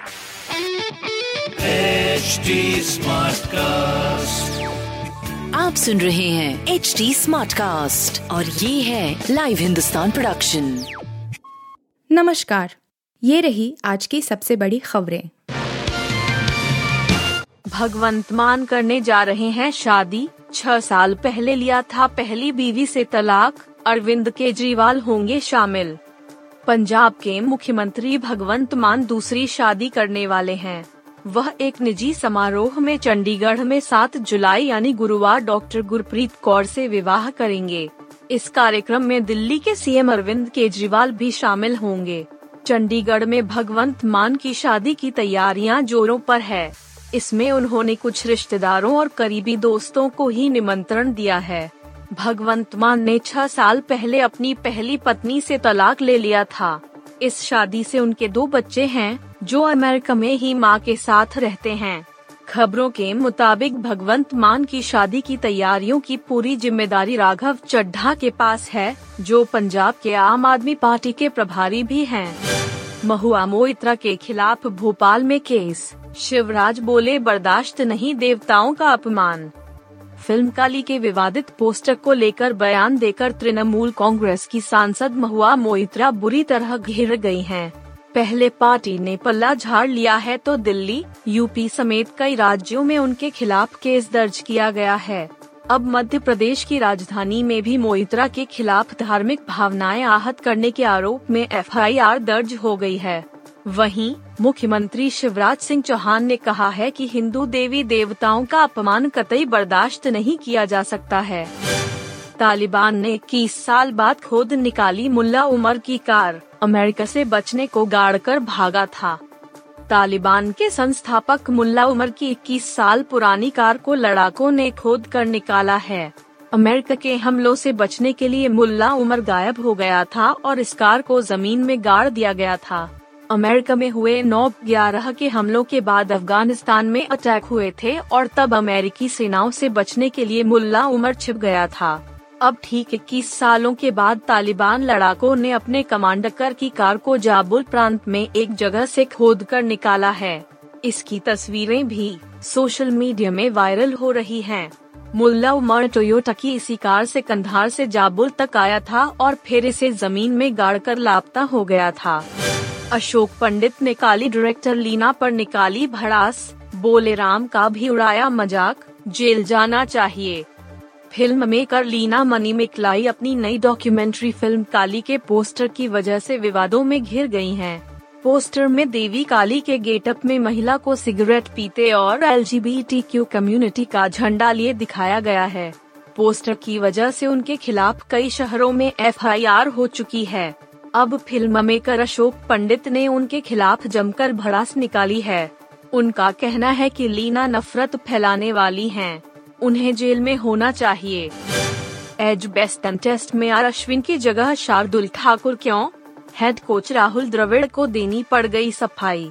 HD Smartcast. आप सुन रहे हैं एच डी स्मार्ट कास्ट और ये है लाइव हिंदुस्तान प्रोडक्शन नमस्कार ये रही आज की सबसे बड़ी खबरें। भगवंत मान करने जा रहे हैं शादी। छह साल पहले लिया था पहली बीवी से तलाक। अरविंद केजरीवाल होंगे शामिल। पंजाब के मुख्यमंत्री भगवंत मान दूसरी शादी करने वाले हैं। वह एक निजी समारोह में चंडीगढ़ में 7 जुलाई यानी गुरुवार डॉक्टर गुरप्रीत कौर से विवाह करेंगे। इस कार्यक्रम में दिल्ली के सीएम अरविंद केजरीवाल भी शामिल होंगे। चंडीगढ़ में भगवंत मान की शादी की तैयारियाँ जोरों पर है। इसमें उन्होंने कुछ रिश्तेदारों और करीबी दोस्तों को ही निमंत्रण दिया है। भगवंत मान ने छह साल पहले अपनी पहली पत्नी से तलाक ले लिया था। इस शादी से उनके दो बच्चे हैं, जो अमेरिका में ही माँ के साथ रहते हैं। खबरों के मुताबिक भगवंत मान की शादी की तैयारियों की पूरी ज़िम्मेदारी राघव चड्ढा के पास है, जो पंजाब के आम आदमी पार्टी के प्रभारी भी हैं। महुआ मोइत्रा के खिलाफ भोपाल में केस। शिवराज बोले, बर्दाश्त नहीं, देवताओं का अपमान। फ़िल्म काली के विवादित पोस्टर को लेकर बयान देकर तृणमूल कांग्रेस की सांसद महुआ मोइत्रा बुरी तरह घिर गई हैं। पहले पार्टी ने पल्ला झाड़ लिया है तो दिल्ली, यूपी समेत कई राज्यों में उनके खिलाफ केस दर्ज किया गया है अब मध्य प्रदेश की राजधानी में भी मोइत्रा के खिलाफ धार्मिक भावनाएँ आहत करने के आरोप में एफआईआर दर्ज हो गई है वहीं मुख्यमंत्री शिवराज सिंह चौहान ने कहा है कि हिंदू देवी देवताओं का अपमान कतई बर्दाश्त नहीं किया जा सकता है। तालिबान ने इक्कीस साल बाद खोद निकाली मुल्ला उमर की कार। अमेरिका से बचने को गाड़ कर भागा था। तालिबान के संस्थापक मुल्ला उमर की 21 साल पुरानी कार को लड़ाकों ने खोद कर निकाला है। अमेरिका के हमलों से बचने के लिए मुल्ला उमर गायब हो गया था और इस कार को ज़मीन में गाड़ दिया गया था। अमेरिका में हुए नौ ग्यारह के हमलों के बाद अफ़गानिस्तान में अटैक हुए थे और तब अमेरिकी सेनाओं से बचने के लिए मुल्ला उमर छिप गया था। अब ठीक इक्कीस सालों के बाद तालिबान लड़ाकों ने अपने कमांडकर की कार को जाबुल प्रांत में एक जगह से खोद कर निकाला है। इसकी तस्वीरें भी सोशल मीडिया में वायरल हो रही हैं। मुल्ला उमर टोयोटा की इसी कार से कंधार से जाबुल तक आया था और फिर इसे ज़मीन में गाड़कर लापता हो गया था। अशोक पंडित ने काली डायरेक्टर लीना पर निकाली भड़ास। बोले, राम का भी उड़ाया मज़ाक। जेल जाना चाहिए। Film maker Leena Manimekalai अपनी नई डॉक्यूमेंट्री फ़िल्म काली के पोस्टर की वजह से विवादों में घिर गई हैं। पोस्टर में देवी काली के गेटअप में महिला को सिगरेट पीते और एल कम्युनिटी का झंडा लिए दिखाया गया है। पोस्टर की वजह से उनके खिलाफ कई शहरों में एफआईआर हो चुकी है। अब फ़िल्म मेकर अशोक पंडित ने उनके खिलाफ जमकर भड़ास निकाली है। उनका कहना है कि लीना नफरत फैलाने वाली हैं। उन्हें जेल में होना चाहिए। एज बेस्टन टेस्ट में आर अश्विन की जगह शार्दुल ठाकुर क्यों? हेड कोच राहुल द्रविड़ को देनी पड़ गई सफ़ाई।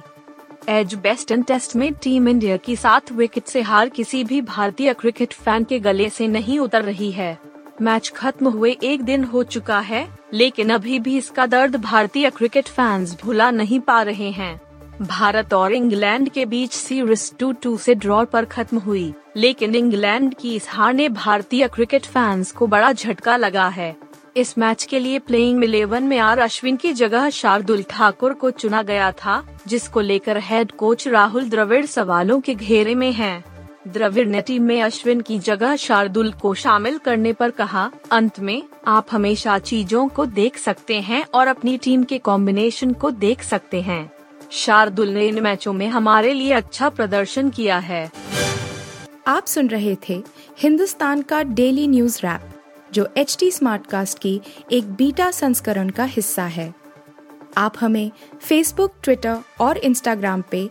एज बेस्टन टेस्ट में टीम इंडिया की सात विकेट से हार किसी भी भारतीय क्रिकेट फ़ैन के गले से नहीं उतर रही है। मैच खत्म हुए एक दिन हो चुका है, लेकिन अभी भी इसका दर्द भारतीय क्रिकेट फैंस भुला नहीं पा रहे हैं भारत और इंग्लैंड के बीच सीरीज़ टू टू से ड्रॉ पर खत्म हुई, लेकिन इंग्लैंड की इस हार ने भारतीय क्रिकेट फैंस को बड़ा झटका लगा है इस मैच के लिए प्लेइंग इलेवन में आर अश्विन की जगह शार्दुल ठाकुर को चुना गया था, जिसको लेकर हेड कोच राहुल द्रविड़ सवालों के घेरे में हैं। द्रविड़ ने टीम में अश्विन की जगह शार्दुल को शामिल करने पर कहा, अंत में, आप हमेशा चीज़ों को देख सकते हैं और अपनी टीम के कॉम्बिनेशन को देख सकते हैं। शार्दुल ने इन मैचों में हमारे लिए अच्छा प्रदर्शन किया है। आप सुन रहे थे हिंदुस्तान का डेली न्यूज़ रैप, जो एच टी स्मार्ट कास्ट की एक बीटा संस्करण का हिस्सा है। आप हमें फेसबुक ट्विटर और इंस्टाग्राम पे